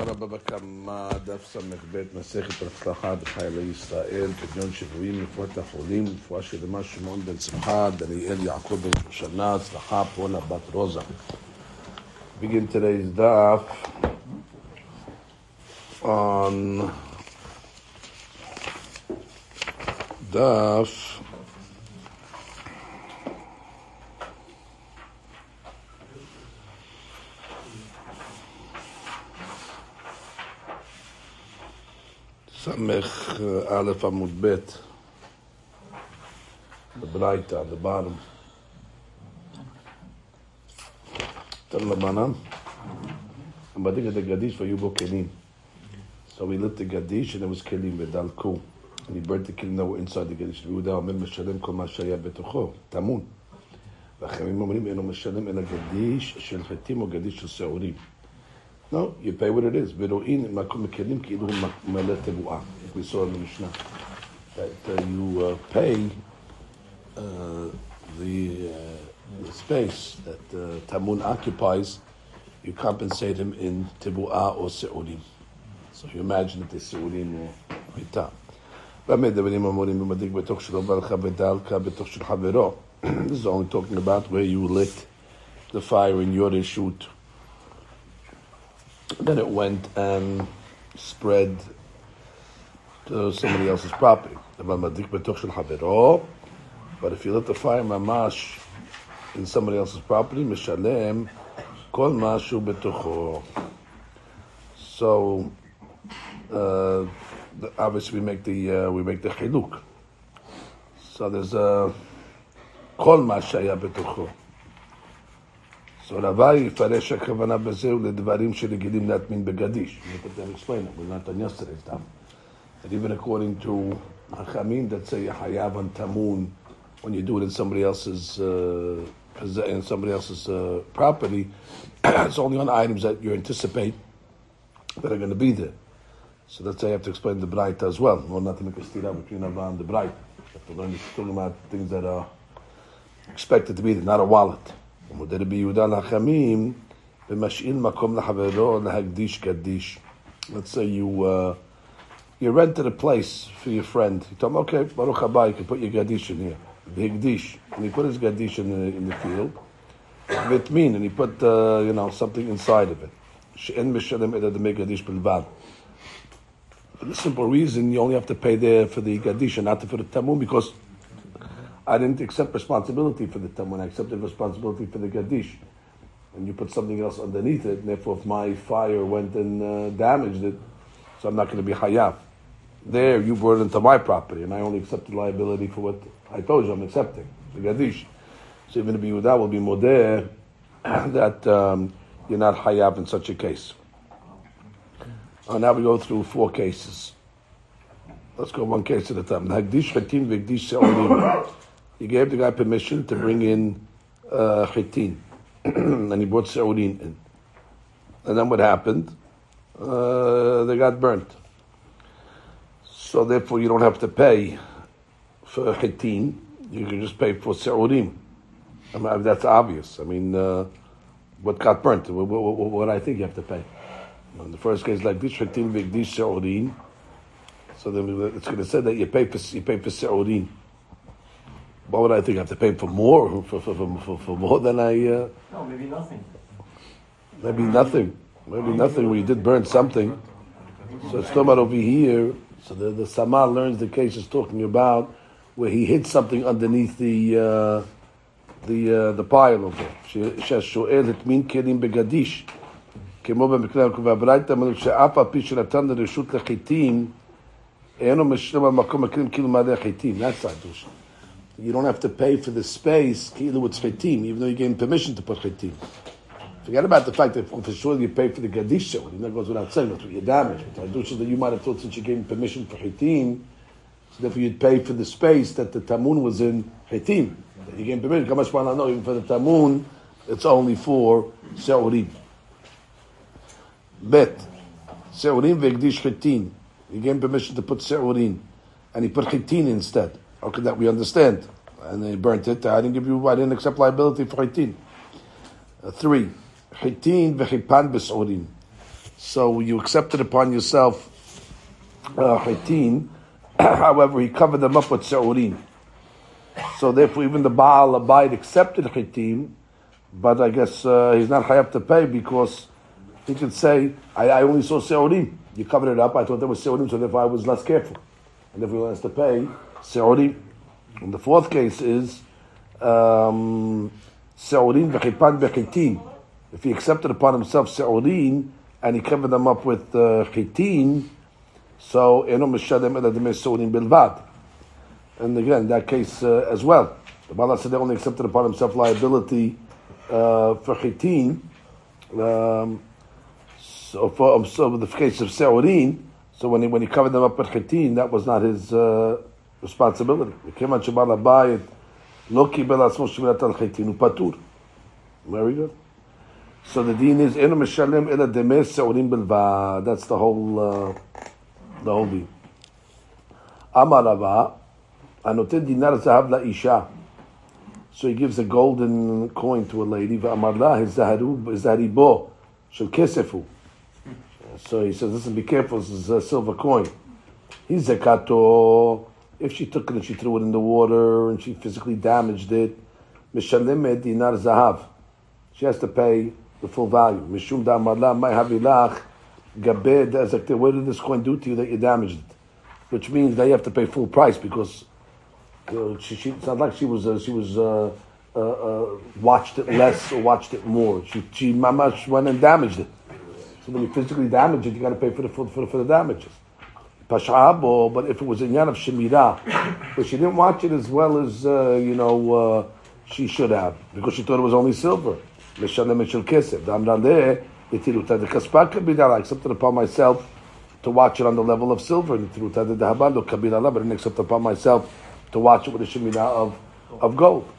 הגמרא בבא קמא, דף ס"ב, מסכת רצלחה בחיילי ישראל, פדיון שבויים, רפואת החולים, רפואה שלמה שמעון בן שמחה, דניאל יעקב בן שנה, הצלחה פונה בת רוזה. Today's daf on daf ס"א אה, עמוד ב', בברייתא, בברם. bottom. תן לבנם. עמדים את הגדיש והיו בו כלים. So we lit the גדיש and there was כלים ודלקו. And he burnt the כלים that were inside the גדיש. ויהודה אומר משלם כל מה שהיה בתוכו, טמון. והחברים אומרים אינו משלם אלא גדיש של חטים או גדיש של שעורים. No, you pay what it is. Like we saw in the Mishnah, that uh, you uh, pay uh, the, uh, the, space that uh, Tamun occupies, you compensate him in Tibu'ah or Se'ulim. So you imagine that the Se'ulim or Mita. This is only talking about where you lit the fire in your shoot. Then it went and spread to somebody else's property. But if you let the fire mamash in somebody else's property, mishalem kol mashu betocho. So uh, obviously we make the uh, we make the chiluk. So there's a kol mashaya betocho. So רבה יפרש הכוונה בזה ולדברים שרגילים להטמין בגדיש. Let them explain it. We learned on yesterday's daf. That even according to Hachamim that say Hayav on Tamun, when you do it in somebody else's uh, in somebody else's uh, property, it's only on items that you anticipate that are going to be there. So that's why you have to explain the bright as well. Or not to make a stira between Abba and the bright. You have to learn talking about things that are expected to be there, not a wallet. ומודה רבי יהודה לחכמים ומשאיל מקום לחברו להקדיש קדיש. Let's say you uh, you rented a place for your friend. You told him, okay, Baruch haba, you can put your gadish in here. Higdish. And he put his gadish in the, in the field. Vitmin, and he put, uh, you know, something inside of it. She'en mishalem ela demei gadish bilvad. For the simple reason, you only have to pay there for the gadish and not for the tamun because I didn't accept responsibility for the tamun. I accepted responsibility for the gadish. And you put something else underneath it, and therefore if my fire went and uh, damaged it, so I'm not going to be hayaf. There, you brought it into my property, and I only accepted liability for what I told you I'm accepting, the gadish. So even if you that will be modeh, that um, you're not hayaf in such a case. Uh, now we go through four cases. Let's go one case at a time. He gave the guy permission to bring in uh, chitin, and he brought se'olim in. And then what happened? Uh, they got burnt. So therefore, you don't have to pay for chitin. You can just pay for se'olim. I mean, that's obvious. I mean, uh, what got burnt? What, what, what, I think you have to pay. In the first case, like this, chitin v'gdish se'olim. So then it's going to say that you pay for you pay for se'olim. What would I think? I have to pay for more for for, for, for, for more than I. Uh, no, maybe nothing. Maybe nothing. Maybe nothing. Where you did burn something. So it's talking about over here. So the the Sama learns the case is talking about where he hid something underneath the uh, the uh, the pile over there. שהשואל הטמין כלים בגדיש, כמו במקרה והברייתא אומרים שאף על פי שנתן לרשות לחיטים, אינו משלם על מקום הכלים כאילו מלא חיטים. That's not you don't have to pay for the space, even though you gave him permission to put chetim. Forget about the fact that for sure you pay for the gadisha, when it goes without saying, that's what you damage. But hadushas that you might have thought since you gave him permission for chetim, so therefore you'd pay for the space that the tamun was in chetim. That you gave him permission, kamash know even for the tamun, it's only for seurim. Bet, seurim ve'gdish chetim. You gave him permission to put seurim, and he put chetim instead. Okay, that we understand. And they burnt it. I didn't give you, I didn't accept liability for Hitin. Uh, three, Hitin vechipan besorim. So you accepted upon yourself uh, However, he covered them up with seorim. So therefore, even the Baal abide accepted Chitim, but I guess uh, he's not chayav to pay because he could say, I, I only saw Seorim. You covered it up. I thought there was Seorim, so therefore I was less careful. And therefore he wants to pay, seurim. And the fourth case is um, seurim v'chipan v'chitin. If he accepted upon himself seurim and he covered them up with uh, chitin, so eno mishalem ela seurim bilvad. And again, that case uh, as well. The Bala said they only accepted upon himself liability uh, for chitin. Um, so for so the case of seurin, so when he when he covered them up with chitin, that was not his uh, responsibility. We came on Shabbat Abayit, lo kibel atzmo shmirat al chitin upatur. Very good. So the deen is enu mishalem ela demes seurin belva. That's the whole uh, the whole deen. Rava, anoten dinar zahav la isha. So he gives a golden coin to a lady. V'amar la hizaharu bo shel kesefu. So he says, listen, be careful, this is a silver coin. He's zakato. If she took it and she threw it in the water and she physically damaged it, mishalem dinar zahav. She has to pay the full value. Mishum da'amar la may havilach gabed ezakte. What did this coin do to you that you damaged it? Which means that you have to pay full price because uh, she, she, it's not like she was uh, she was uh, uh, uh, watched it less or watched it more. She she mamash went and damaged it. So when you physically damage it, you got to pay for the for, for, for the damages. Pashabo, but if it was in yan of shemira, but she didn't watch it as well as uh, you know uh, she should have because she thought it was only silver. Mishalem mishal kesef. Damrale itiruta the kaspa kabila. I accepted upon myself to watch it on the level of silver. The dahabando kabila. But I didn't accept upon myself to watch it with a shemira of of gold.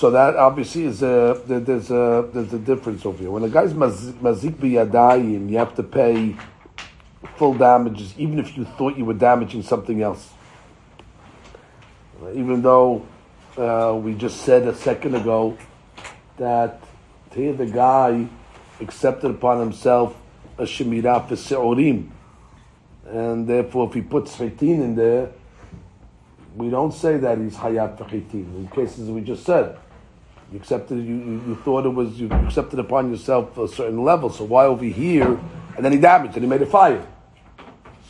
So that obviously is a there's a there's a difference over here. When a guy's mazik biyadayim, you have to pay full damages, even if you thought you were damaging something else. Even though uh, we just said a second ago that here the guy accepted upon himself a shemirah for se'orim, and therefore if he puts chitin in there, we don't say that he's hayat for chitin. In cases we just said, you accepted, you, you, you, thought it was, you accepted upon yourself a certain level. So why over here? And then he damaged it, he made a fire.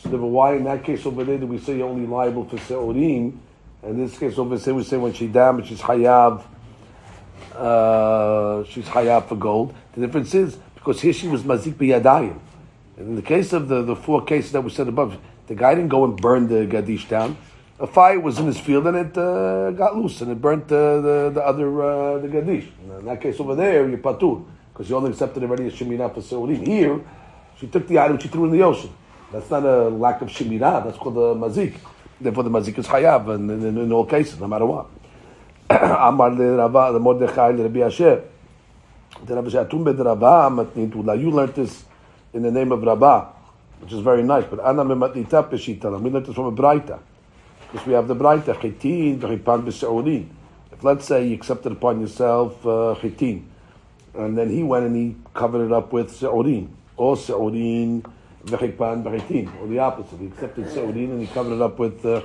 So why in that case over there do we say you're only liable for se'orim? And in this case over there we say when she damaged, she's hayav, uh, she's hayav for gold. The difference is, because here she was mazik biyadayim. In the case of the, the four cases that we said above, the guy didn't go and burn the gadish down a fire was in his field and it uh, got loose and it burnt uh, the, the other uh, the gadish. In that case over there, you patur because you only accepted already a shemina for seolim. Here, she took the item, she threw it in the ocean. That's not a lack of shemina. That's called a mazik. Therefore, the mazik is chayav, and in, in, in, all cases, no matter what. Amar le Rava, the Mordechai le Rabbi Asher. The Rabbi Tumbe de Rava, matnitu. You learned this in the name of Rabba, which is very nice. But Anna me matnita peshita. We learned this from a Braita. Because we have the Braita, Chitin, Chipan B'Se'orin. If let's say you accepted upon yourself uh, and then he went and he covered it up with Se'orin, or Se'orin, V'chipan B'chitin, or the opposite. He accepted Se'orin and he covered it up with uh.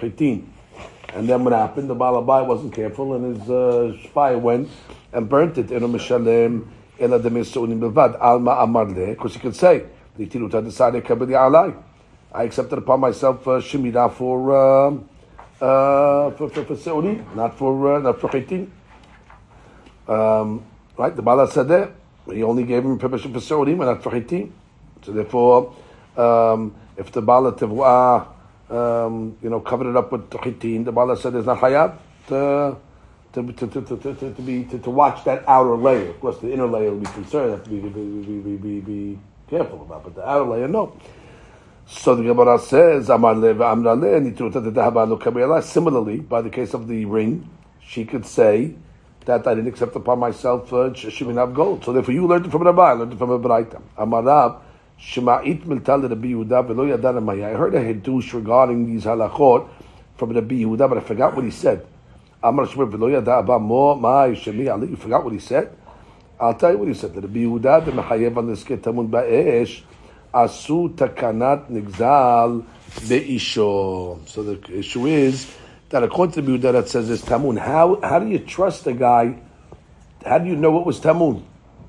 And then what happened? The Balabai wasn't careful and his uh, spy went and burnt it. Eno Mishalem, Ela de Se'orin Bilvad, Alma Amarle, because he could say, I accepted upon myself uh, for... Uh, uh, for, for, not for uh, not for Chitin. Um, right, the Bala said that he only gave him permission for Seuri, but not for Chitin. So therefore, um, if the Bala Tevua, um, you know, covered it up with Chitin, the Bala said there's not Hayab to, to, to, to, to, to, to, be, to, to watch that outer layer. Of course, the inner layer will be concerned, have to be, be, be, be, be, careful about, but the outer layer, no. So the Gemara says, Similarly, by the case of the ring, she could say that I didn't accept upon myself uh, Shemin gold. So therefore, you learned it from Rabbi, I learned it from a Braita. Amarav, Shema'it miltal Rabbi Yehuda yadana maya. I heard a hidush regarding these halachot from Rabbi Yehuda, but I forgot what he said. Amar Shemir velo yada abba mo ma'ay shemi ali. You forgot what he said? I'll tell you what he said. The Yehuda, the Mechayev on the Tamun Ba'esh, Asu Takanat Nigzal Be'isho. So the issue is that according to the Yehuda that says this Tamun, how, how do you trust a guy? How do you know it was Tamun?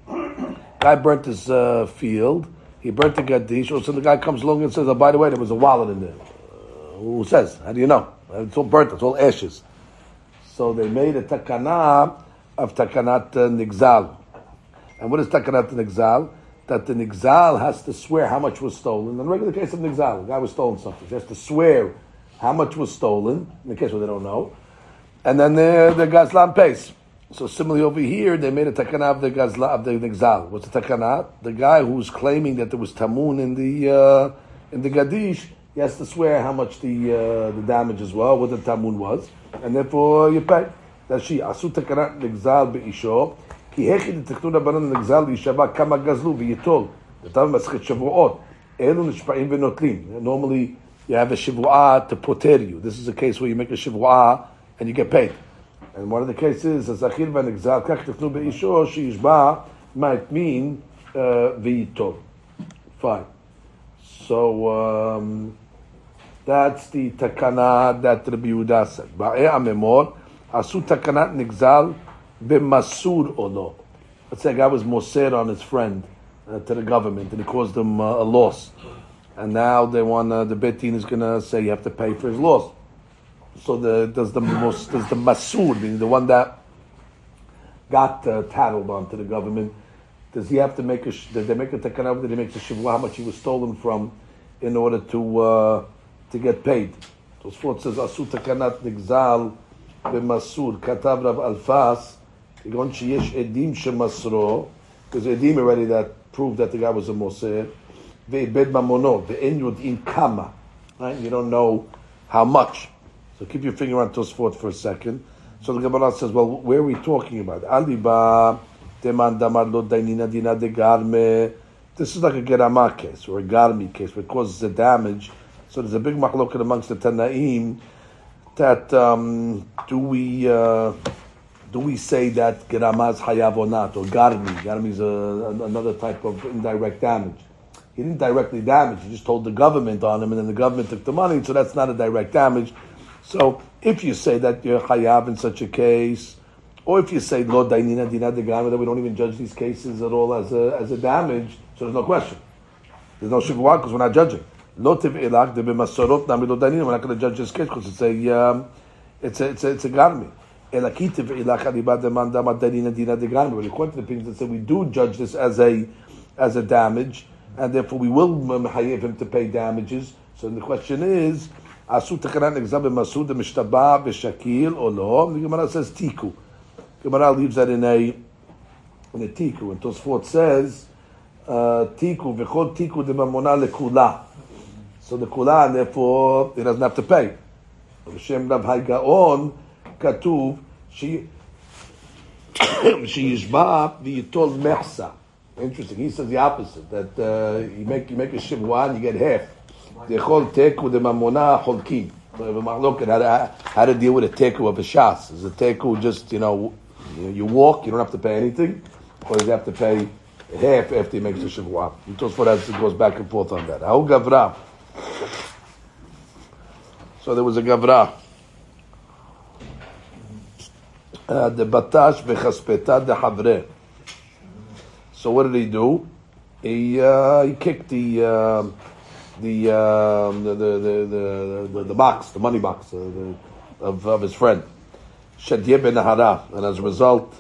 Guy burnt his uh, field. He burnt the Gadish. So the guy comes along and says, oh, by the way, there was a wallet in there. Uh, who says? How do you know? It's all burnt. It's all ashes. So they made a takana of takanat uh, nigzal. And what is takanat nigzal? That the nigzal has to swear how much was stolen. In the regular case of nigzal, the guy was stolen something. He has to swear how much was stolen, in the case where they don't know. And then the, the gazlan pays. So similarly over here, they made a takana of the gazla of the nixal. What's the takana? The guy who's claiming that there was tamun in the uh, in the gadish, he has to swear how much the uh, the as well, what the tamun was, and therefore you pay. That she asu takana nexal beisho ki hechid teknu rabanan nixal bishava kama gazlu v'yitol. The tamun maschet shavuot elu nishpaim v'notlim. Normally you have a shivua to poter you. This is a case where you make a shivua and you get paid. And one of the cases is Zachir ben Exal, Kach Tefnu Be'isho, Sheishba, might mean Vito. Uh, Fine. So, um, that's the takana that Rabbi Yehuda said. Ba'e amemor, asu takanat nigzal b'masur ono. Let's say a guy was moser on his friend uh, to the government, and he caused them uh, a loss. And now they want, uh, the Betin is going to say you have to pay for his loss. So the does the most does the masur, meaning the one that got uh, tattled onto the government, does he have to make a? Did they make a takana? Did he make a shivua? How much he was stolen from, in order to uh, to get paid? Tosfot says asu takanat nigzal b'masur katav rav alfas kigon sheyesh edim shemasro. because edim already that proved that the guy was a moser. Ve'ibed mamono ve'en yudin kama. Right? You don't know how much. So keep your finger on Tosfot for a second. So the Gemara says, well, where are we talking about? Aliba, Teman Damar Lo Dainina Dina de Garme. This is like a Gerama case or a Garmi case where it causes a damage. So there's a big machloket amongst the Tanaim that um, do we uh, do we say that Geramaz Hayav or not, or Garmi? Garmi is a, another type of indirect damage. He didn't directly damage, he just told the government on him, and then the government took the money, so that's not a direct damage. So if you say that you're Hayav in such a case, or if you say Lo Dainina Dina de Garmi, that we don't even judge these cases at all as a, as a damage, so there's no question. There's no Shivwa because we're not judging. Lo Tiv Ilak, de B'Masorot, Nami Lo Dainina, we're not going to judge this case because it's a, um, it's a, it's a, it's a Garmi. According to the opinions that say we do judge this as a as a damage, and therefore we will have him to pay damages. So the question is, Asu takaran example masud mishtaba b'shakil or lo? The Gemara says tiku. Gemara leaves that in a in a tiku, and Tosfot says uh, tiku v'chol tiku de mamona lekula. So the kula, and therefore he doesn't have to pay. Hashem Rav Haigaon כתוב שישבע ויטול מחסה. Interesting. He says the opposite. That uh, you make you make a shivwa and you get half. יכול תיקו דממונה חולקים. Look at how to, how to deal with a teku of a shas. Is a teku just, you know, you walk, you don't have to pay anything, or you have to pay half after you make the shavua. Tosfot goes back and forth on that. How gavra? So there was a gavra. Uh, the batash bechaspeta de havre. So what did he do? He uh, he kicked the uh, the, uh, the, the, the, the, the box, the money box uh, the, of, of his friend. Shadiyeh ben Hara, and as a result,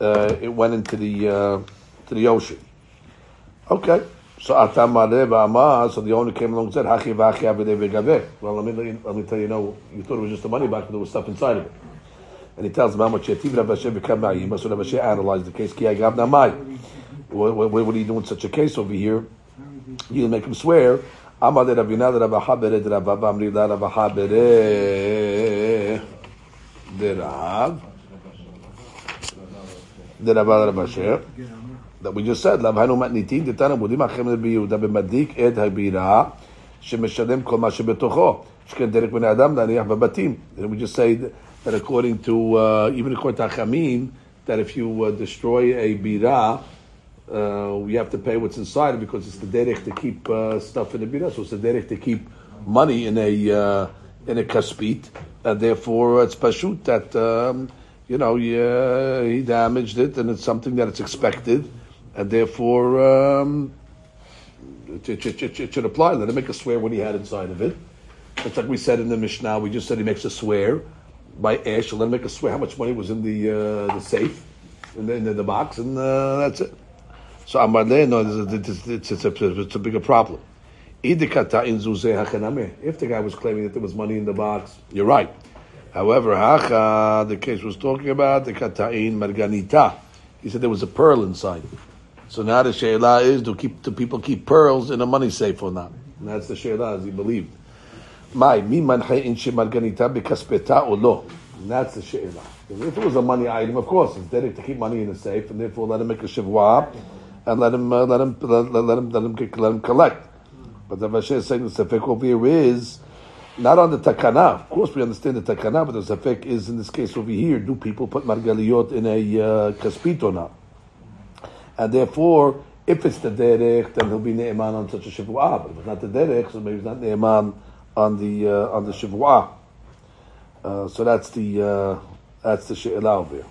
uh, it went into the uh, to the ocean. Okay, so Atam so the owner came along and said, Hachi Well, let me, let me tell you, know, you thought it was just a money box, but there was stuff inside of it and he tells him how much Yativ Rav Hashem become Ma'im. So Rav Hashem analyzed the case. Ki. What, what, what are you doing such a case over here? You make him swear. Amar de Rav Yunad Rav Habere de Rav Amri da Rav Habere de Rav de Rav Rav Hashem that we just said. Lav Hanu Matnitin Titana Budim Achem Yehuda B'Madik Ed Habira שמשלם כל מה שבתוכו. שכן דרך בני אדם להניח בבתים. And we just say that according to, uh, even according to Achamim, that if you uh, destroy a bira, uh, you have to pay what's inside it because it's the derech to keep uh, stuff in the bira. So it's the derech to keep money in a uh, in a kaspit, and therefore it's pashut that um, you know he damaged it, and it's something that it's expected, and therefore um, it, it, it, it should apply. Let him make a swear what he had inside of it. It's like we said in the Mishnah. We just said he makes a swear by ash. Let him make a swear how much money was in the uh, the safe, in the, in the box, and uh, that's it. So Amarle, no, it's, it's, a, it's a bigger problem. If the guy was claiming that there was money in the box, you're right. However, Hacha, the case was talking about the Kata'in Marganita. He said there was a pearl inside. So now the Sheila is do keep do people keep pearls in a money safe or not? And that's the Sheila as he believed. My mi in Marganita bekaspeta or lo. That's the Sheila. If it was a money item, of course, it's better to keep money in a safe, and therefore let him make a shivwa and let him uh, let him let, let, him let him let him collect. But the Vashe is saying the safek over here is not on the takana. Of course, we understand the takana, but the safek is in this case over here. Do people put margaliot in a uh, kaspit or not? And therefore, if it's the derech, then he'll be ne'eman on such a shivua. But if it's not the derech, so maybe it's not ne'eman on the uh, on the shivua. Uh, so that's the uh, that's the over here.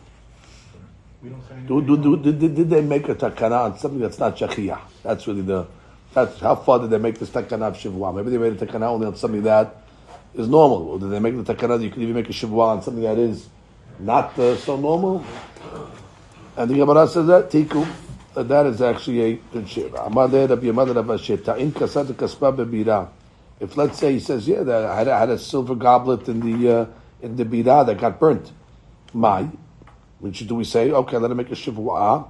Do, do, do, did, did they make a takana on something that's not shachiyah? That's really the, that's how far did they make this takana of shivwa? Maybe they made a takana only on something that is normal. Or did they make the takana that you can even make a shivwa on something that is not uh, so normal? And the Gemara says that, tiku, uh, that is actually a good shivwa. If let's say he says, yeah, that I had, I had a silver goblet in the, uh, in the bira that got burnt. My, do we say, okay, let him make a shivua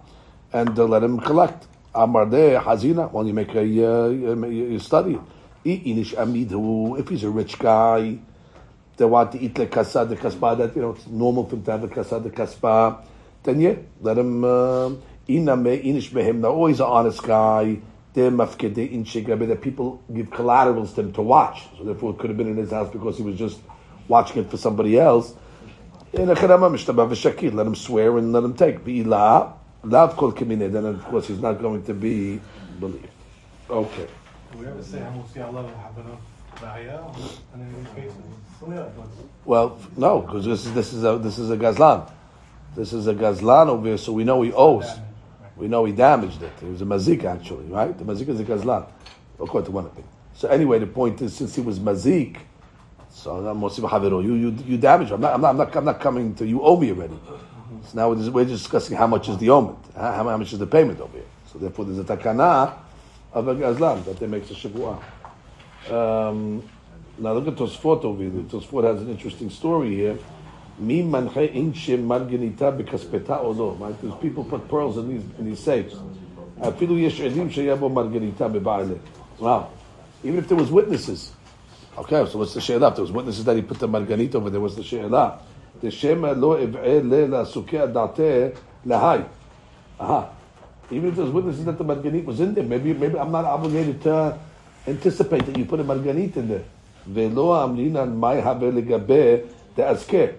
and uh, let him collect. Amar de hazina, when you make a, uh, you study it. If he's a rich guy, they want to eat le kasa de kaspa, that, you know, it's normal for him to have a kasa de kaspa, then yeah, let him, uh, inish behem, now always an honest guy, that people give collaterals to him to watch. So therefore it could have been in his house because he was just watching it for somebody else Let him swear and let him take. Lav kol kimine. Then of course he's not going to be believed. Okay. Do we ever say Well, no, because this is this is a this is a gazlan. This is a gazlan over here, so we know he owes. We know he damaged it. It was a mazik actually, right? The mazik is a gazlan, according to one opinion. So anyway, the point is, since he was mazik, so you you you damage. I'm not I'm not I'm not, I'm not coming to you. Owe me already. So now we're just, we're just discussing how much is the omen, how, how much is the payment over here. So therefore, there's a takana of a gazlan that they make a shivua. Um, now look at Tosfot over here. Tosfot has an interesting story here. Mi manche. Right? Because people put pearls in these in these safes. Wow. Even if there was witnesses. Okay, so what's the she'elah? There was witnesses that he put the marganit over there. What's the she'elah? The shema lo ev'e le la date lahai. Aha. Even if there's witnesses that the marganit was in there, maybe maybe I'm not obligated to anticipate that you put a marganit in there. Ve'lo amrinan mai have legabe the askeh.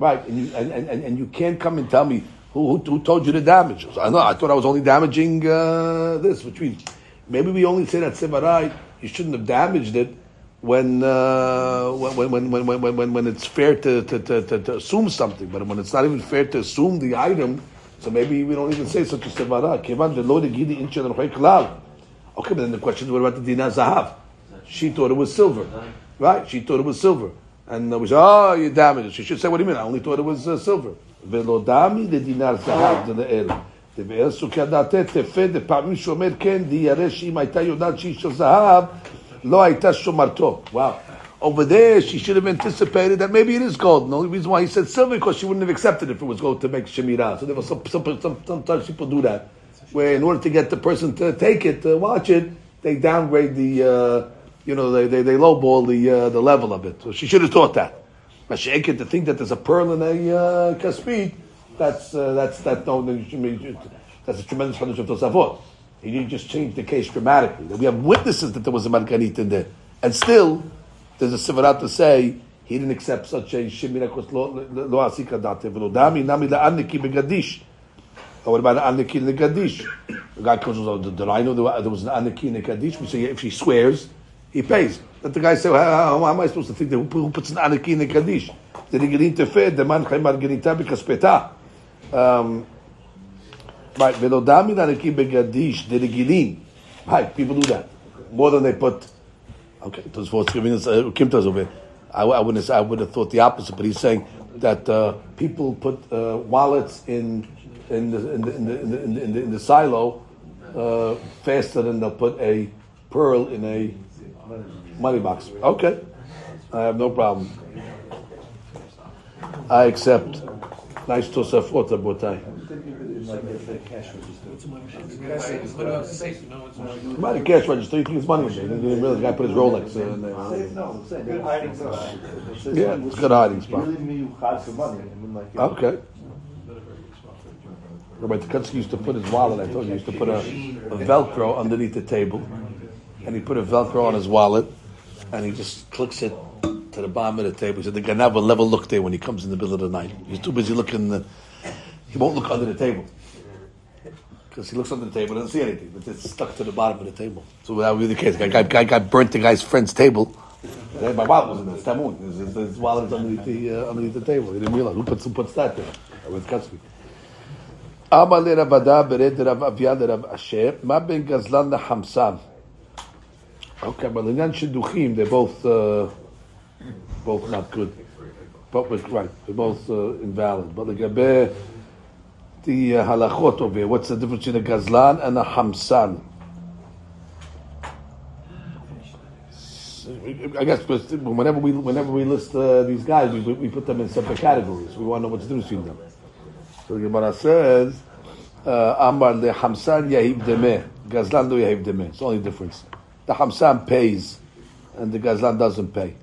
Right, and you and, and, and you can't come and tell me who, who, who told you the damage. I know I thought I was only damaging uh, this, which means maybe we only say that sevarai you shouldn't have damaged it when, uh, when, when, when, when, when, when, it's fair to, to, to, to, assume something, but when it's not even fair to assume the item, so maybe we don't even say such a sevara. Okay, but then the question is, what about the dinar zahav? She thought it was silver, right? She thought it was silver, and we said, "Oh, you damaged it." She should say, "What do you mean? I only thought it was uh, silver." ולודמי לדינר זהב דלאל. דבאר סוכי דעתה תפה דפעמים שאומר כן, דירא שאם הייתה יודעת שהיא של זהב, Lo aita shomarto. Wow. Over there, she should have anticipated that maybe it is gold. the only reason why he said silver because she wouldn't have accepted if it was gold to make shemirah. So there was some, some, some, sometimes people do that, where in order to get the person to take it, to watch it, they downgrade the, uh, you know, they, they, they lowball the uh, the level of it. So she should have thought that. But she to think that there's a pearl in a uh, kaspit, that's uh, that's that no, that's a tremendous chiddush of Tosafot. He didn't just change the case dramatically. We have witnesses that there was a marganit in there. And still, there's a sivarat to say, he didn't accept such a shemira because lo asika date v'lo dami nami la'aniki begadish. Or what about an aniki negadish? The guy comes says, "Did I know there was an aniki negadish?" We say, "If she swears, he pays." Let the guy say, well, how, how am I supposed to think that who, puts an aniki negadish? Did he get interfered? The man chaymar gerita b'kaspeta. Um, Right, velodami nanaki begadish deregilin. Right, people do that more than they put. Okay, those what's giving us Kim does over. I, I wouldn't. I would have thought the opposite, but he's saying that uh, people put uh, wallets in in the silo faster than they'll put a pearl in a money box. Okay, I have no problem. I accept. Nice Tosafot, Abotai. Money cash register, you think it's money in there. You didn't really, the guy put his Rolex in there. No, it's a good hiding spot. Yeah, it's a good hiding spot. You really mean you hide for money? I mean, like, ah, Okay. Rabbi Tukutsky used to put his wallet, I told you, he used to put a, a Velcro underneath the table. And he put a Velcro on his wallet, and he just clicks it to the bottom of the table. He said the Ganav will never look there when he comes in the middle of the night. He's too busy looking, the, he won't look under the table. Because he looks under the table and doesn't see anything, but it's stuck to the bottom of the table. So that would be the case. Guy, guy, guy, guy burnt the guy's friend's table. Yeah, My wallet was in there. It's Tamun. His, his, his wallet is underneath the, uh, underneath the table. He didn't realize. Who puts, who puts that there? With Katsky. אמר לרב אדה ברד רב אביה לרב אשר, מה בין גזלן לחמסן? אוקיי, אבל לעניין שידוכים, they're both, uh, both not good. But, we're- right, they're both uh, invalid. But לגבי the uh, halachot over here, what's the difference between a gazlan and a hamsan? I guess because whenever we whenever we list uh, these guys, we, we put them in separate categories. We want to know what's the difference between them. So the Gemara says, uh, Amar le Hamsan Yahib Demeh, Gazlan do Yahib Demeh. It's the only difference. The Hamsan pays, and the Gazlan doesn't pay.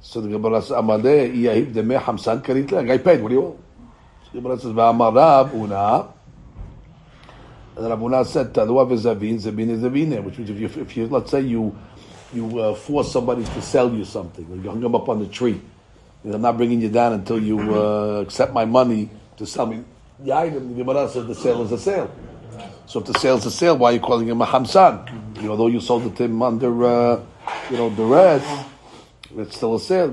So the Gemara says, Amar le Yahib Demeh Hamsan Karit. Guy paid. What do you want? The Gemara says, V'Amar Rab Una. And Rab Una said, Talua v'Zavin, Zabin is Zavine. Which means if you, if you, let's say you, you uh, force somebody to sell you something, you hung them up on the tree, and I'm not bringing you down until you uh, accept my money to sell me the item. The Gemara says the sale is a sale. So if the sale is a sale, why are you calling him a hamsan? You know, though you sold it to him under, uh, you know, duress, it's still a sale.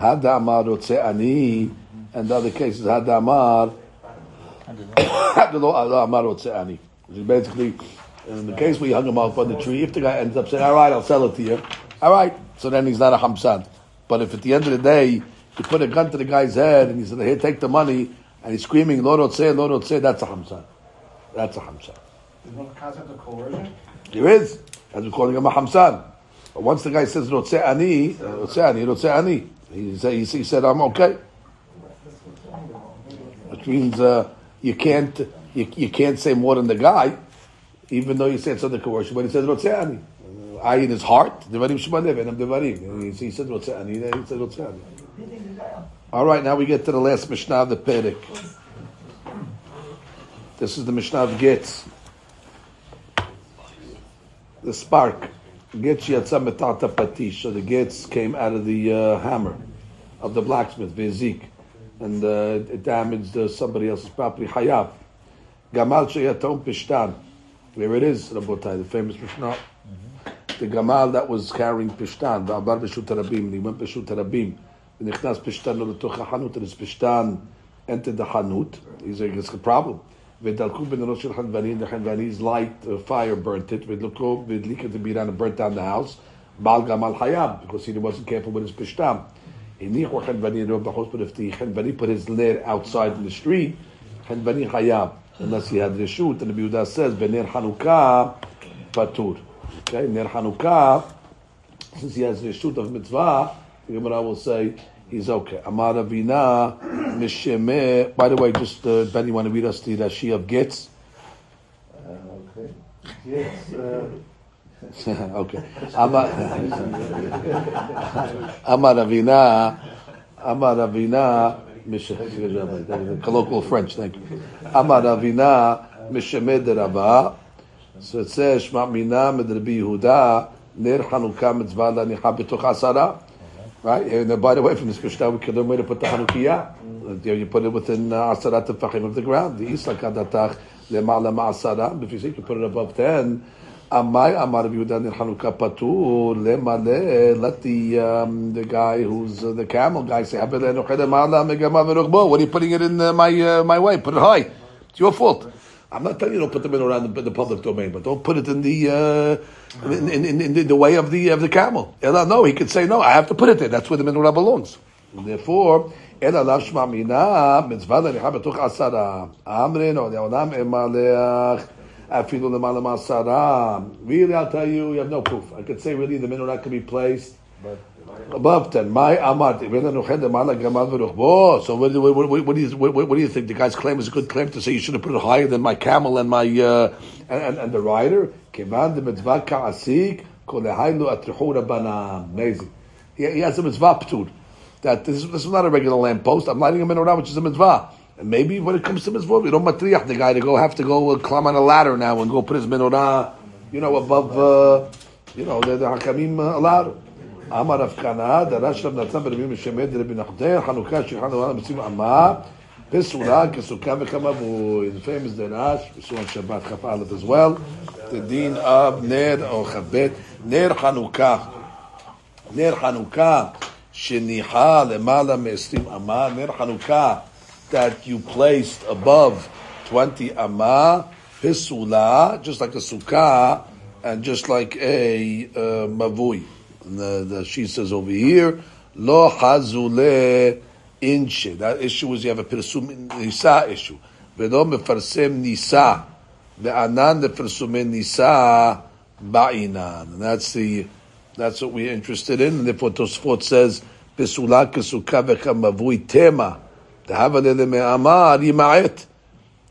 Hada amar ani, and the other cases hada amar, hada lo amar rotze ani. Which is basically, in the case where you hung him up on the tree, if the guy ends up saying, all right, I'll sell it to you, all right, so then he's not a hamsan. But if at the end of the day, you put a gun to the guy's head and he said, here, take the money, and he's screaming, Lord Otse, Lord Otse, that's a hamsan. That's a hamsan. There's no concept of coercion. There is, as we're calling him a hamsan. But once the guy says, Rotse ani, Rotse ani, Rotse ani, he said, he said, I'm okay. Which means uh, you can't you, you can't say more than the guy, even though you said it's under coercion. But he says Rotse ani. Uh, I in his heart, Devarim Shemanev, and Devarim. He, said Rotse ani, he said Rotse ani. All right, now we get to the last Mishnah of the Perek. This is the Mishnah of Getz. The spark. Getz yatsa metata patish. So the Getz came out of the uh, hammer of the blacksmith, Vezik And uh, it damaged uh, somebody else's property, Hayav. Gamal sheyatom pishtan. There it is, Rabotai, the famous Mishnah. The Gamal that was carrying pishtan, Va'abar b'shut harabim, and he went b'shut harabim. ונכנס פשטן לו לתוך החנות, and his פשטן entered the חנות, he's like, it's a problem. ודלקו בנרות של חנווני, the חנווני's light, uh, fire burnt it, ודלקו, והדליק את הבירה and burnt down the house, בעל גמל חייב, because he wasn't careful with his פשטן. Hanbani put his lair outside in the street. Hanbani hayab. Unless he had reshut. And the Yehuda says, Bener Hanukkah patur. Okay, Ner Hanukkah, since he has reshut of mitzvah, the Gemara will say, he's okay. Amar Avina, Mishemeh. By the way, just, uh, you want to read us the Rashi of Gitz? Uh, okay. Getz, uh... okay. Amar Avina. Amar Avina. Colloquial French. Thank you. Amar Avina Mishemeh Derava. So it says Shma Mina Medrabi Yehuda Ner Chanukah Mitzvah Lanicha B'toch Asara. Right? And uh, by the way, from this Mishnah, we could learn where to put the Hanukkah. You put it within uh, Asarat Tefachim of the ground. The Isla Kadatach Lemala Ma'asaram. If you think you put it above 10, Amai Amar Yehuda in Hanukkah Patur Lemale. Let the um, the guy who's uh, the camel guy say, What are you putting it in uh, my uh, my way? Put it high. It's your fault. I'm not telling you don't put them in around the, the public domain, but don't put it in the uh, in, in, in, in the, way of the of the camel. No, he could say no. I have to put it there. That's where the menorah belongs. Therefore, shma mina mitzvah lenicha betuch asara amrin or leolam emaleach afilu lemala masara. Really, I'll tell you, you have no proof. I could say really the menorah could be placed above 10. My amart. So what, what, what, what, do you, what, what do you think? The guy's claim is a good claim to say you should have put it higher than my camel and my uh, and, and, and the rider. Amazing. He, he has a mitzvah ptur. That this, this is not a regular lamp post. I'm lighting a menorah, which is a mitzvah. And maybe when it comes to mitzvah, we don't matriach the guy to go have to go uh, climb on a ladder now and go put his menorah, you know, above, uh, you know, the, the hakamim uh, ladder. אמר רב כהנא, דרש רב נתן ברבי משמד דרבי נחמן, חנוכה שולחן דבר מציב אמה, פסולה כסוכה וכמבוי. The famous דרש, פסול on שבת כ"א as well, the din of נר או כ"ב, נר חנוכה. נר חנוכה שניחה למעלה מ-20 אמה, נר חנוכה that you placed above 20 אמה, פסולה, just like a sukkah, and just like a uh, mavui. And the, the, she says over here, lo hazule inche. That issue was you have a pirsum nisa issue. Velo mefarsem nisa. Ve'anan lefarsum nisa ba'inan. And that's the, that's what we're interested in. And therefore Tosfot says, pesula kesuka v'chamavui tema. Yima'et.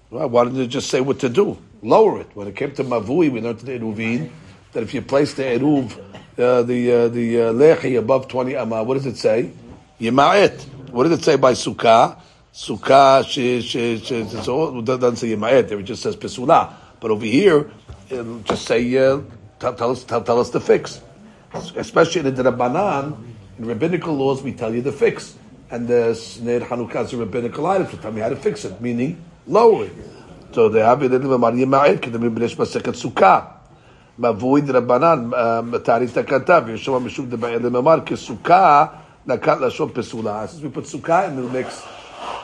Why didn't you just say what to do? Lower it. When it came to mavui, we learned in Eruvin that if you place the eruv uh, the uh, the uh, lechi above twenty amma. What does it say? Yema'et. What does it say by sukkah? Sukkah she she she. So it doesn't say yema'et. It just says pesula. But over here, it'll just say uh, tell, tell, us tell, tell us the fix. Especially in the Rabbanan, in rabbinical laws, we tell you the fix And the Sneir Hanukkah is a rabbinical item to tell me how to fix it, meaning lower it. So they have it in the Maria Ma'ed, Kedamim B'nesh Maseket Sukkah. מבוי דרבנן, תעריף תקנתיו, וישוע משום דבעי לממר, כסוכה נקט לשון פסולה. Since we put sukkah in the mix,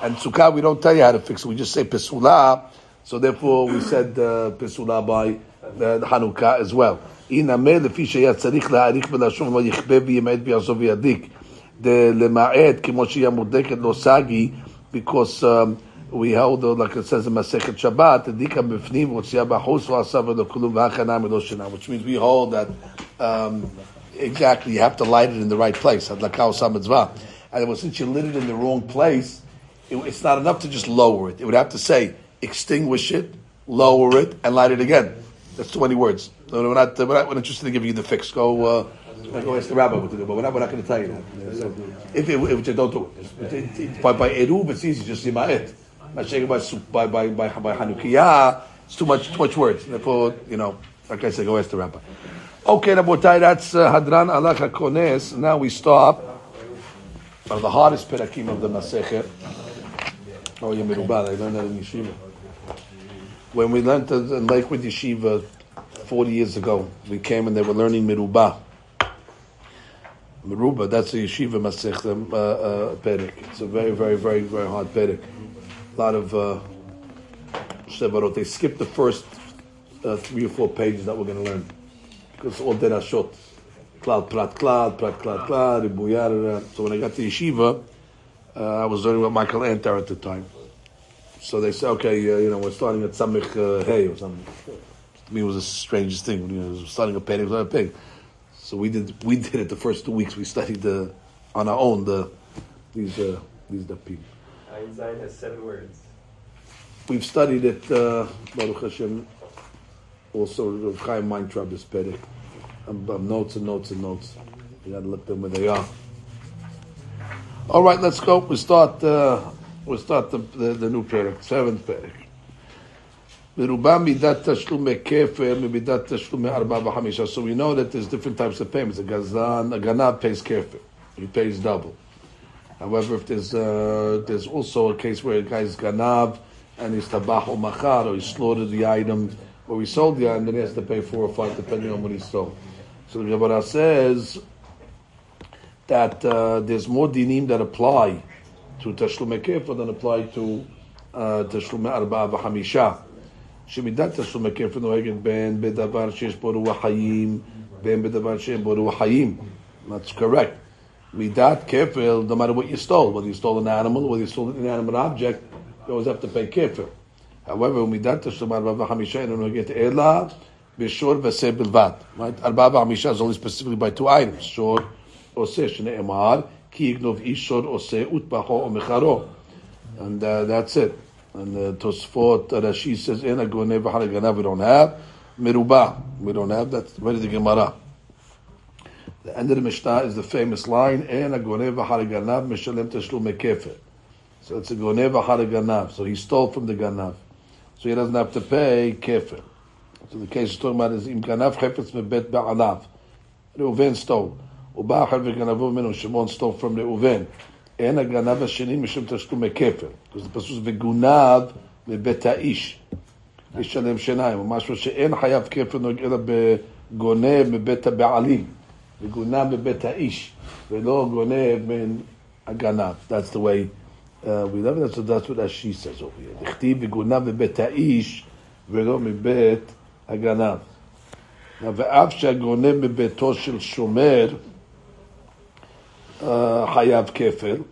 and sukkah we don't tell you how to fix it, we just say pesula, so therefore we said uh, pesula by uh, Hanukkah as well. הנה לפי שהיה צריך להעריך בלשון ולא יכבה וימעט ויעזוב וידיק. the lema'ed kimoshia mudeket lo sagi because um, we held uh, like it says in Masechet Shabbat dikam b'fnim v'otzia b'chus v'asav v'lokulum v'achanam v'loshina which means we hold that um, exactly you have to light it in the right place. adlakah osam and well, since you lit it in the wrong place it, it's not enough to just lower it. It would have to say extinguish it lower it and light it again. That's too many words. We're not, we're not interested in giving you the fix. Go uh, go ask the rabbi what to do, but we're not, not going to tell you that. If, it, if you don't do it. it, it by, by Eruv, it's easy, just Yima'et not shaking by by by by, by Hanukkah. It's too much too much words. Therefore, you know, like I said, go ask the rabbi. Okay, Rabotai, that's uh, Hadran Allah Kones. Now we stop. One of the hardest perakim of the Masechet. Oh, Yemirubah, I learned that in Yeshiva. When we learned in Lakewood Yeshiva 40 years ago, we came and they were learning Mirubah. Meruba, that's a yeshiva masech, uh, uh. It's a very, very, very, very hard perek a lot of uh. They skip the first uh, three or four pages that we're going to learn because all derashot. Klal, prat, klal, prat, klal, ribuyar. So when I got to yeshiva, uh, I was learning with Michael Antar at the time. So they said, okay, uh, you know, we're starting at Samich uh, Hey or something. To me, it was the strangest thing. You know, starting a pig, a pig. So we did we did it the first two weeks. We studied the on our own the these uh, these the people. Ein has seven words. We've studied it, uh, Baruch Hashem, also Rav Chaim Weintraub is Perek. Um, um, notes and notes and notes. You gotta look them where they are. All right, let's go. We start. Uh, we start the, the, the new Perek, seventh Perek. ברובם מידת תשלומי כפר ממידת תשלומי ארבעה וחמישה. So we know that there's different types of payments. A gazan, a ganav pays כפר. he pays double. However, if there's uh, there's also a case where a guy's ganav and he's tabach or machar, or he slaughtered the item, or he sold the item, then he has to pay four or five depending on what he stole. So the Gemara says that uh, there's more dinim that apply to tashlum kefir than apply to uh, tashlum arba'a v'hamisha. שמידת תשלום הכפל נוהגת בין בדבר שיש בו רוח חיים, בין בדבר שאין בו רוח חיים. That's correct. Midat kefil, no matter what you stole, whether you stole an animal, whether you stole an inanimate object, you always have to pay kefil. However, midat tashum arba v'chamisha enu noget ela b'shor v'seh bilvat. Right? Arba v'chamisha is only specifically by two items. Shor oseh shne'emar ki yignov ishor oseh utbacho o mecharo. And uh, that's it. And the Tosfot uh, Rashi says, "Ena gonev haragana." We don't have meruba. We don't have that. Where is the Gemara? The end of the Mishnah is the famous line, "Ena goneva haragana mishalem teshlu mekefer." So it's a goneva haragana. So he stole from the ganav. So he doesn't have to pay kefer. So the case is talking about is im ganav chepetz mebet ba'alav. Reuven stole. Uba'achar v'ganavov minu Shimon stole from Reuven. אין הגנב השני משום תשלומי כפל. זה פסוק וגונב מבית האיש. ישלם שיניים, או משהו שאין חייב כפל נוגע אלא בגונב מבית הבעלים. וגונב מבית האיש, ולא גונב מן הגנב. That's the way uh, we love it. So that's what Ashi says over here. דכתיב וגונב מבית האיש ולא מבית הגנב. ואף שהגונב מביתו של שומר, Hayav Kefir,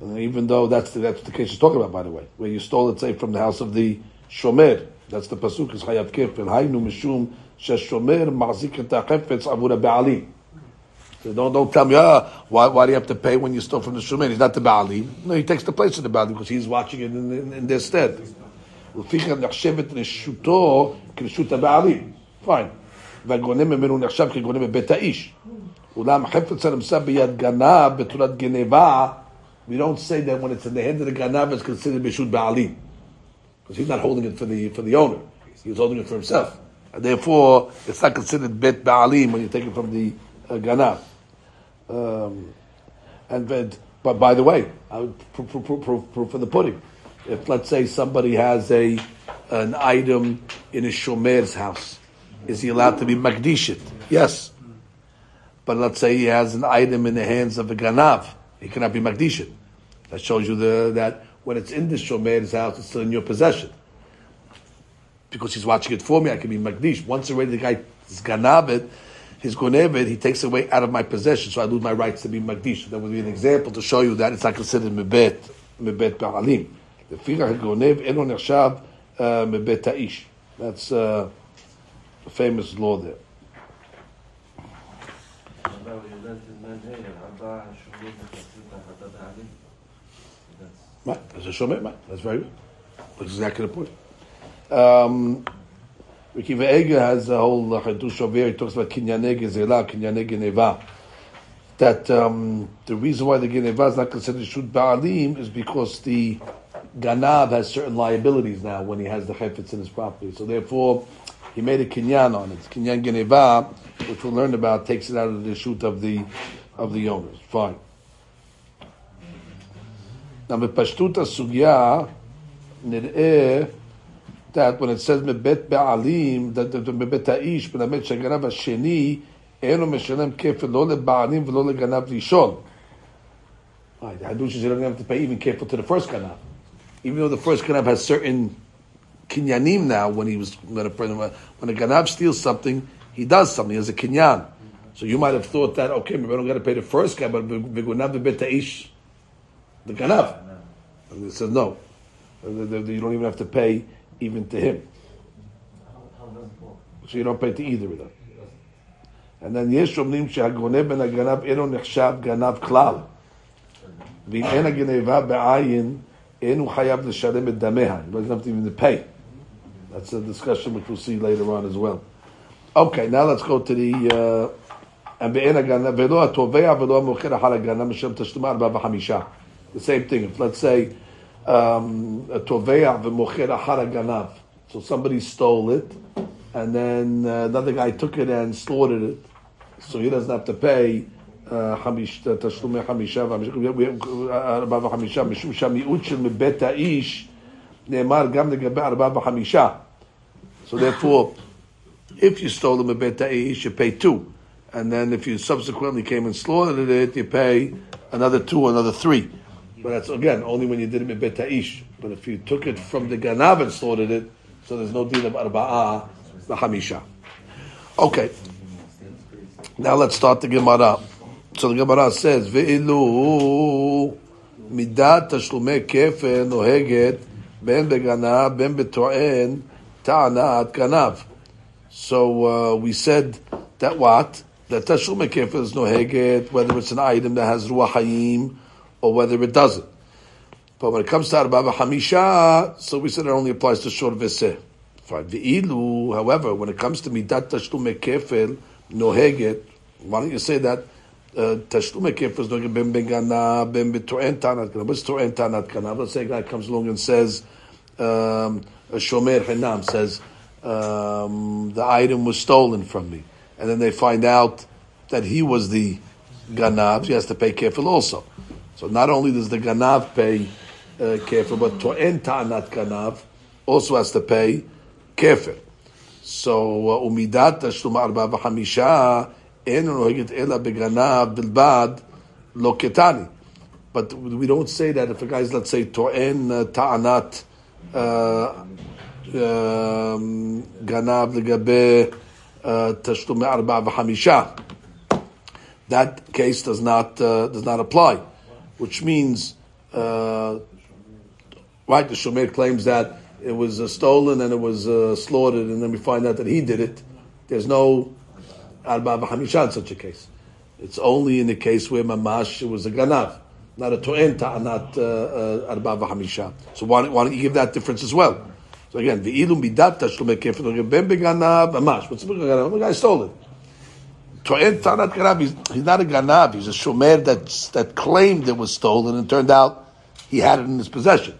and even though that's the, that's the case he's talking about, by the way, where you stole it, say, from the house of the Shomer. That's the pasuk is Hayav Kefir. Haynu mishum sheshomer ma'zik et ha'chefetz avura ba'alim. So don't, don't tell me, ah, why, why do you have to pay when you stole from the Shomer? He's not the Ba'alim. No, he takes the place of the Ba'alim because he's watching it in, in, in their stead. ולפיכך נחשבת רשותו כרשות הבעלים. פיין. והגונן ממנו נחשב כגונן בבית האיש. Ulam hefetz himself biyad ganav beturat geneva. We don't say that when it's in the hand of the ganav, it's considered bishud ba'alim. Because he's not holding it for the, for the owner. He's holding it for himself. And therefore, it's not considered bet ba'alim when you take it from the uh, ganav. Um, and but, but by the way, I would proof, proof, proof, for the pudding. If let's say somebody has a an item in a shomer's house, is he allowed to be magdishit? Yes but let's say he has an item in the hands of a ganav, he cannot be magdishin. That shows you the, that when it's in the shomer's house, it's still in your possession. Because he's watching it for me, I can be magdish. Once already the guy is ganav it, his gonevet, he takes away out of my possession, so I lose my rights to be magdish. That would be an example to show you that it's not considered mebet, mebet ba'alim. The figure gonev eno nechshav uh, mebet ta'ish. That's uh, famous law there. Right, that's a shomer, right, that's very good. That's exactly the point. Um, Ricky Ve'ega has a whole Hadush over here, he talks about Kinyane Gezela, Kinyane Neva. That um, the reason why the Geneva is not considered Shud Ba'alim is because the Ganav has certain liabilities now when he has the chayfetz in his property. So therefore, he made a kinyan on it. Kinyan geneva, which we'll learn about, takes it out of the shoot of the of the owners. Fine. Now, בפשטות הסוגיה, נראה that when it says מבית בעלים, that מבית האיש, מלמד שהגנב השני אינו משלם כפל לא לבעלים ולא לגנב ראשון. Right, the Hadush is you don't have to pay even kefil to the first ganav even though the first ganav has certain kinyanim now, when he was when a, when a ganav steals something, he does something. He has a kinyan. So you might have thought that okay, maybe I don't got to pay the first guy, but v'gunav betaish the ganav. And he says no, you don't even have to pay even to him. So you don't pay to either of them. And then יש אומרים שהגונב בין הגנב אינו נחשב גנב כלל. ואם אין הגנבה בעין Enu chayav l'shalem et dameha. He doesn't have to even pay. That's a discussion which we'll see later on as well. Okay, now let's go to the and be'en הגנה ולא התובע ולא המוכר אחר הגנה משלם תשלומה ארבעה וחמישה. The same thing. If let's say um, a תובע ומוכר אחר הגנב. So somebody stole it, and then uh, another guy took it and slaughtered it. So he doesn't have to pay uh, חמיש- תשלומי חמישה וארבעה וחמישה, משום שהמיעוט של מבית האיש נאמר גם לגבי ארבעה וחמישה. So therefore, if you stole them מבית האיש, you pay two. and then if you subsequently came and slaughtered it, you pay another two, another three. But that's again only when you did it in Bet Ta'ish. But if you took it from the ganav and slaughtered it, so there's no deal of Arba'ah, the Hamisha. Okay. Now let's start the Gemara. So the Gemara says, Ve'ilu midat tashlume kefen oheget ben beganav ben betoen ta'anat ganav. So uh, we said that what? That tashlumei kefer is noheget, whether it's an item that has ruach hayim or whether it doesn't. But when it comes to Arba Hamisha, so we said it only applies to short Veseh. Ve'ilu, however, when it comes to Midat Tashlume no Noheget, why don't you say that uh, Tashlume Kefel is Noheget Ben Begana, Ben Betoen Tanat Kana. What's Toen Tanat Kana? Let's say a guy comes along and says, um, Shomer Hinam says, um, the item was stolen from me. And then they find out that he was the Ganav, he has to pay Kefel also. So not only does the Ganav pay uh, kefir, but To'en Ta'anat Ganav also has to pay kefir. So uh, umidat tashlum arba v'hamisha en noheget ela beganav bilbad lo ketani. But we don't say that if a guy's let's say To'en Ta'anat uh, um, Ganav legabe uh, arba v'hamisha. That case does not uh, does not apply, which means uh, right. The shomer claims that it was uh, stolen and it was uh, slaughtered, and then we find out that he did it. There's no arba v'hamisha in such a case. It's only in the case where mamash was a ganav, not a to'en uh, uh, arba v'hamisha. So why, why don't you give that difference as well? So again, ve'ilu midat tashlumei kefir ben beganav mamash. What's the ganav? The guy stole it. To'en Tanat Ganav, he's, not a Ganav, he's a Shomer that's, that claimed it was stolen and turned out he had it in his possession.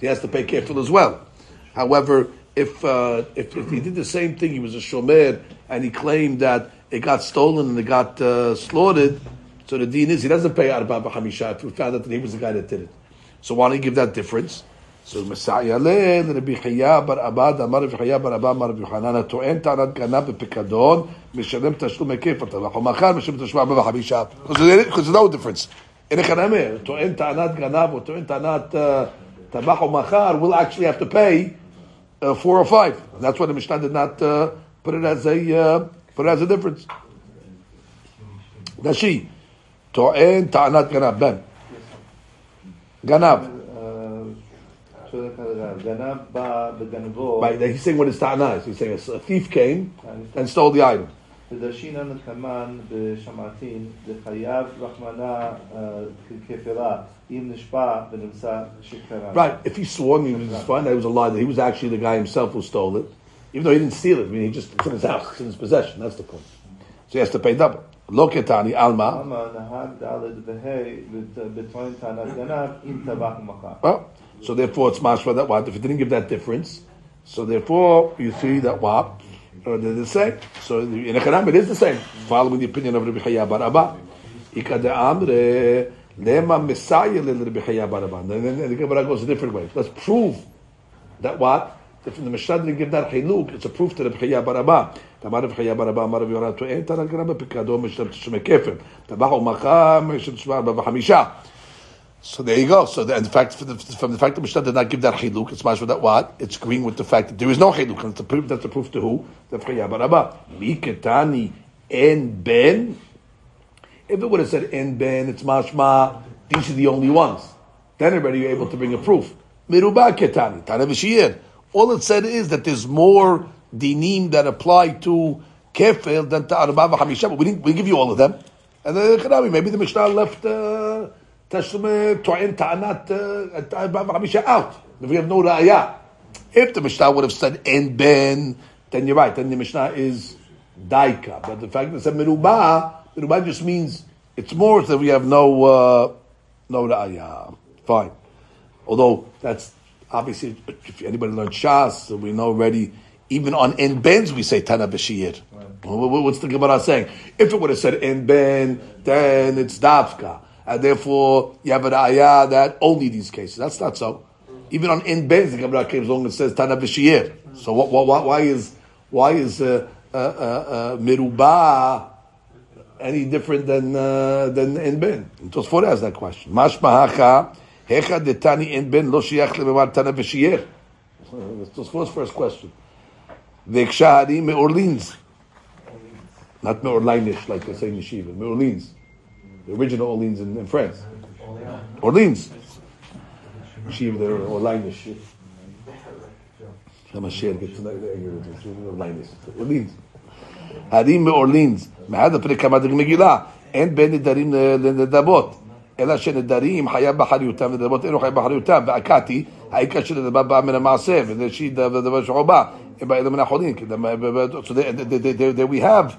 He has to pay kefil as well. However, if, uh, if, if he did the same thing, he was a Shomer and he claimed that it got stolen and it got uh, slaughtered, so the deen is he doesn't pay Arba Hamisha if we found out that he was the guy that did it. So why don't you give that difference? So Messiah Len Rabbi Chaya Bar Abba Amar Rabbi Chaya Bar Abba Amar Rabbi Yochanan Ato En Tanat Ganab Pekadon Mishalem Tashlu Mekefer Tavachom Achar Mishalem Tashlu Abba Because there's no difference. In a Chanamer Ato En Tanat Ganab Ato En Tanat uh, Tavachom Achar will actually have to pay uh, four or five. That's why the Mishnah did not uh, put it as a put it as a difference. Dashi Ato En Tanat Ganab Ben. Ganab Right, he's saying what his ta'ana is. He's saying a thief came and stole the item. ודרשינן כמן בשמעתין, דחייב רחמנה אה, ככפרה, אם נשבע ונמצא שקרה. Right, if he swore me, it was fine, that it was a lie, that he was actually the guy himself who stole it, even though he didn't steal it, I mean, he just, it's in his house, it's in his possession, that's the point. So he has to pay double. Lo ketani, alma. למה נהג ד' וה' בטוען טענת גנב, אם טבח ומכר. so therefore, it's mashma that what If it didn't give that difference, so therefore you see that what, uh, or they're the same. So in Echanam it is the same, following the opinion of Rabbi Chaya Bar Abba. Ikade Amre Lema Messiah le Rabbi Chaya Bar Abba. Then the Gemara goes a different way. Let's prove that what if the Mishnah didn't give that chiluk, it's a proof to Rabbi Chaya Bar Abba. Tamar Rabbi Chaya Bar Abba, Amar Rabbi Yorat Tu'en, Tarak Rabbi Pikado, Mishnah Tishme Kefir, Tabach Mishnah Tishme Arba so there you go. So the, and the fact from the, from the fact that Mishnah did not give that chiluk, it's mashma that what? It's agreeing with the fact that there is no chiluk, and a proof, that's a proof to who? The Chaya Baraba. Miketani en ben. If it would have said en ben, it's mashma. These are the only ones. Then already you're able to bring a proof. Miruba ketani. All it said is that there's more dinim that apply to kefil than to arba v'hamisha. But we didn't. We give you all of them. And then maybe the Mishnah left. Uh, Tashlume To'en Ta'anat out. If we have no Ra'ya. If the Mishnah would have said En Ben, then you're right. Then the Mishnah is Daika. But the fact that it said Merubah, Merubah just means it's more that we have no uh, no Ra'ya. Fine. Although that's obviously, if anybody learned Shas, we know already, even on En Ben's we say Tana B'Shir. Right. What's the Gemara saying? If it would have said En Ben, then it's Davka and therefore you have an ayah that only these cases. That's not so. Even on in ben, the Gemara came along and says tana b'shir. So what, what, why is why is uh, uh, uh, uh, merubah any different than uh, than in ben? Tosfot has that question. Mashma hacha hecha detani in ben lo shiach lememar tana b'shir. Tosfot's first question. Vekshahari me'orlins. Not Meorlinish, like they say in Yeshiva. Meorlins The original Orleans in, in France. Orleans. Yeshiva, they're Orlinish. Hamashiach gets to know the Orlinish. Orleans. הרים מאורלינס, מעד הפרק כמה דגים מגילה, אין בין נדרים לנדבות, אלא שנדרים חייב באחריותם, ונדבות אינו חייב באחריותם, והקתי, העיקר שנדבה באה מן המעשה, וזה שהיא דבר שחובה, הם באים מן החולים, so there, there, there, there we have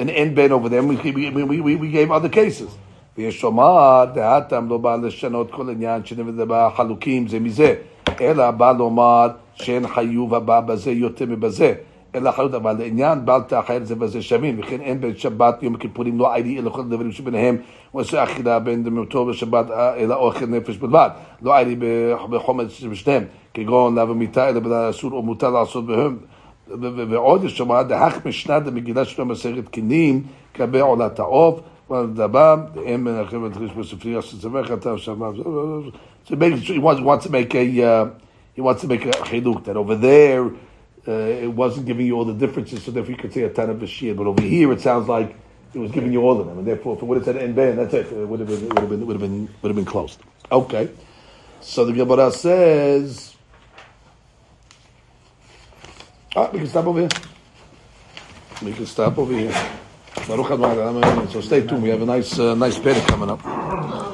an אין בין over there, we, we, we, we, we gave other cases. ויש לומר, דעתם לא בא לשנות כל עניין שנדבה חלוקים זה מזה, אלא בא לומר שאין חיוב הבא בזה יותר מבזה. אלא חיות אבל לעניין בל תאכל זה בזה שווים וכן אין בין שבת יום הכיפורים לא עילי אלא כל הדברים שביניהם ועושה אכילה בין דמותו בשבת אלא אוכל נפש בלבד לא עילי בחומץ שבשניהם כגון לאו מיתה אלא בגלל אסור או מותר לעשות בהם ועוד יש לומר דהך משנה דמגילה שלו מסכת קינים כבי עולת העוף So making sure he wants, wants to make a uh, he wants to make a chiduk that over there uh, it wasn't giving you all the differences, so therefore you could say a ton of a bashir. But over here it sounds like it was giving you all of them, and therefore if it would have said en ben, that's it. It would have been would have been would have been would have been closed. Okay, so the Gemara says. Ah, we can stop over here. We can stop over here. So stay tuned. We have a nice, uh, nice pair coming up.